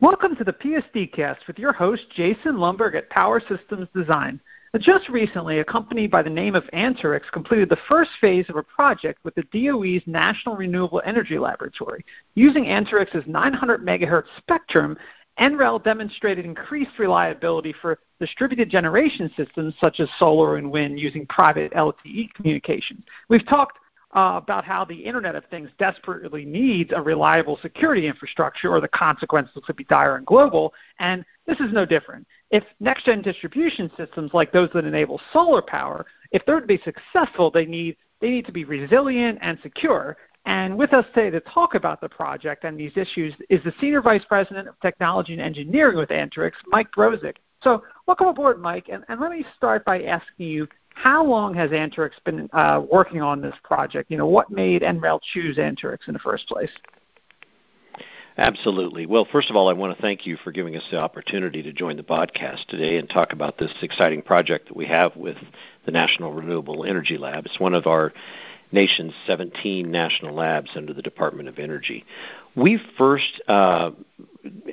Welcome to the PSD Cast with your host, Jason Lomberg at Power Systems Design. Just recently, a company by the name of Anterix completed the first phase of a project with the DOE's National Renewable Energy Laboratory. Using Anterix's 900 megahertz spectrum, NREL demonstrated increased reliability for distributed generation systems such as solar and wind using private LTE communication. We've talked uh, about how the Internet of Things desperately needs a reliable security infrastructure, or the consequences could be dire and global, and this is no different. If next gen distribution systems like those that enable solar power, if they're to be successful, they need, they need to be resilient and secure. And with us today to talk about the project and these issues is the Senior Vice President of Technology and Engineering with Anterix, Mike Brozek. So welcome aboard, Mike, and, and let me start by asking you how long has Anterix been uh, working on this project? You know, what made NREL choose Anterix in the first place? Absolutely. Well, first of all, I want to thank you for giving us the opportunity to join the podcast today and talk about this exciting project that we have with the National Renewable Energy Lab. It's one of our nation's 17 national labs under the Department of Energy. We first, uh,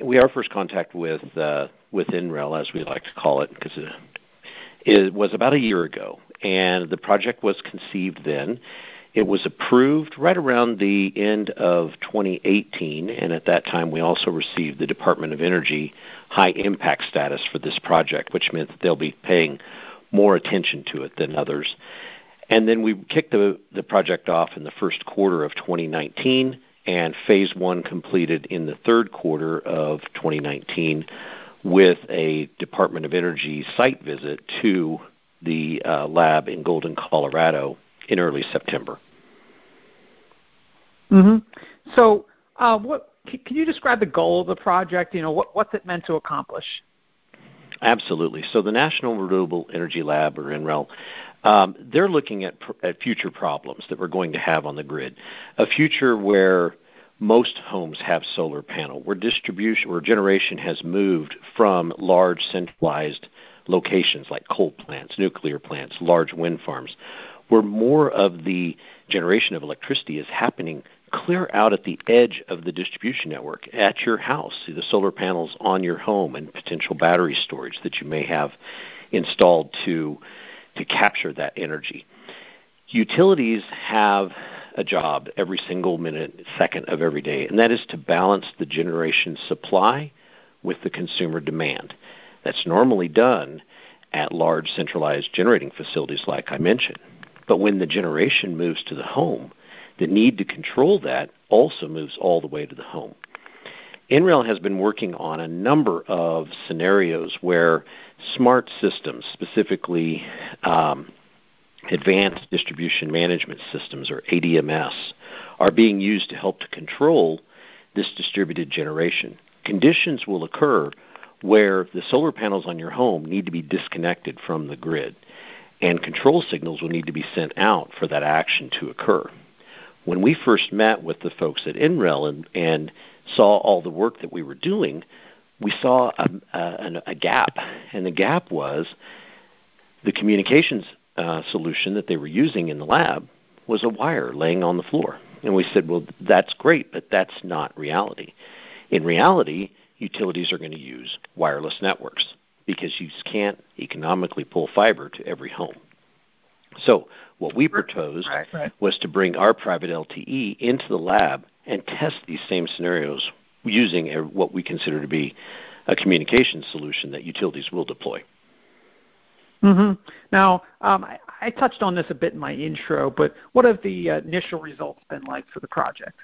we our first contact with uh, with NREL, as we like to call it, because it was about a year ago, and the project was conceived then. It was approved right around the end of 2018, and at that time we also received the Department of Energy high impact status for this project, which meant that they'll be paying more attention to it than others. And then we kicked the, the project off in the first quarter of 2019, and phase one completed in the third quarter of 2019 with a Department of Energy site visit to the uh, lab in Golden, Colorado in early September. Mm-hmm. So, uh, what can you describe the goal of the project? You know, what, what's it meant to accomplish? Absolutely. So, the National Renewable Energy Lab, or NREL, um, they're looking at, at future problems that we're going to have on the grid. A future where most homes have solar panel, where distribution or generation has moved from large centralized locations like coal plants, nuclear plants, large wind farms, where more of the generation of electricity is happening clear out at the edge of the distribution network at your house, the solar panels on your home and potential battery storage that you may have installed to to capture that energy. Utilities have a job every single minute, second of every day, and that is to balance the generation supply with the consumer demand. That's normally done at large centralized generating facilities, like I mentioned. But when the generation moves to the home, the need to control that also moves all the way to the home. NREL has been working on a number of scenarios where smart systems, specifically um, Advanced Distribution Management Systems, or ADMS, are being used to help to control this distributed generation. Conditions will occur where the solar panels on your home need to be disconnected from the grid, and control signals will need to be sent out for that action to occur. When we first met with the folks at NREL and, and saw all the work that we were doing, we saw a, a, a gap, and the gap was the communications uh, solution that they were using in the lab was a wire laying on the floor. And we said, well, that's great, but that's not reality. In reality, utilities are going to use wireless networks because you can't economically pull fiber to every home. So, what we proposed right, right. was to bring our private LTE into the lab and test these same scenarios using a, what we consider to be a communication solution that utilities will deploy. Mm-hmm. Now, um, I, I, touched on this a bit in my intro, but what have the uh, initial results been like for the project?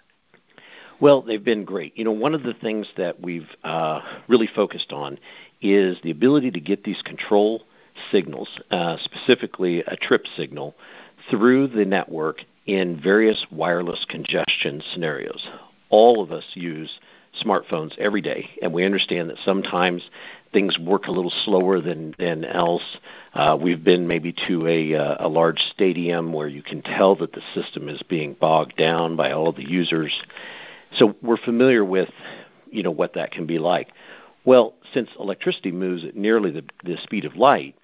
Well, they've been great. You know, one of the things that we've uh, really focused on is the ability to get these control signals, uh, specifically a trip signal, through the network in various wireless congestion scenarios. All of us use smartphones every day, and we understand that sometimes things work a little slower than than else. Uh, we've been maybe to a uh, a large stadium where you can tell that the system is being bogged down by all of the users. So we're familiar with you know what that can be like. Well, since electricity moves at nearly the, the speed of light,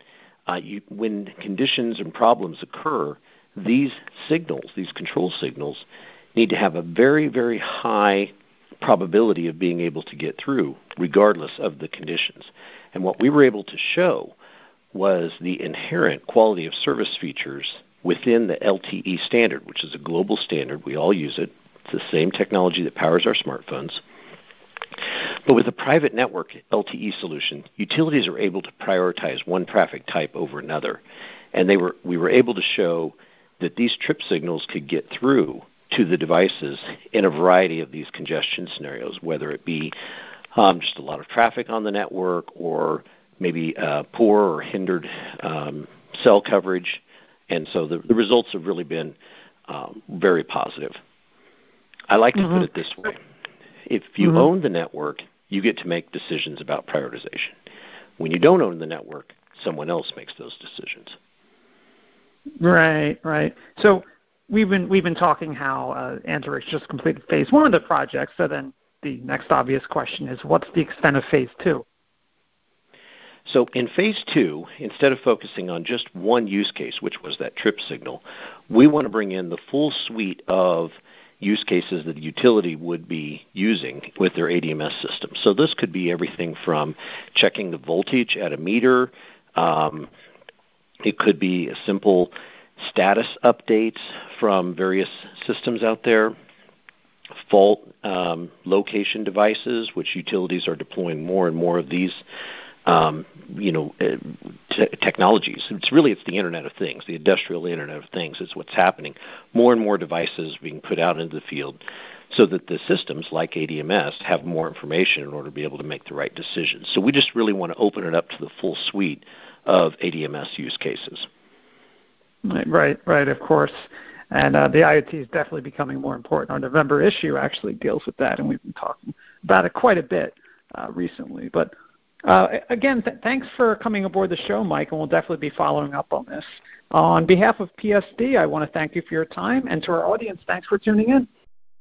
uh, you, when conditions and problems occur, these signals, these control signals, need to have a very, very high probability of being able to get through, regardless of the conditions. And what we were able to show was the inherent quality of service features within the LTE standard, which is a global standard. We all use it. It's the same technology that powers our smartphones. But with a private network LTE solution, utilities are able to prioritize one traffic type over another. And they were, we were able to show that these trip signals could get through to the devices in a variety of these congestion scenarios, whether it be um, just a lot of traffic on the network or maybe uh, poor or hindered um, cell coverage. And so the, the, results have really been um, very positive. I like to mm-hmm. put it this way if you mm-hmm. own the network, you get to make decisions about prioritization. When you don't own the network, someone else makes those decisions. Right, right. So we've been we've been talking how uh, Anterix just completed phase one of the project. So then the next obvious question is, what's the extent of phase two? So in phase two, instead of focusing on just one use case, which was that trip signal, we want to bring in the full suite of use cases that the utility would be using with their ADMS system. So this could be everything from checking the voltage at a meter. Um, it could be a simple status updates from various systems out there, fault um, location devices, which utilities are deploying more and more of these um, you know, uh, technologies. It's really it's the Internet of Things, the industrial Internet of Things. Is what's happening. More and more devices being put out into the field, so that the systems like ADMS have more information in order to be able to make the right decisions. So we just really want to open it up to the full suite of ADMS use cases. Right, right, of course. And uh, the IoT is definitely becoming more important. Our November issue actually deals with that, and we've been talking about it quite a bit uh, recently. But uh, again, th- thanks for coming aboard the show, Mike, and we'll definitely be following up on this. on behalf of PSD, I want to thank you for your time, and to our audience, thanks for tuning in.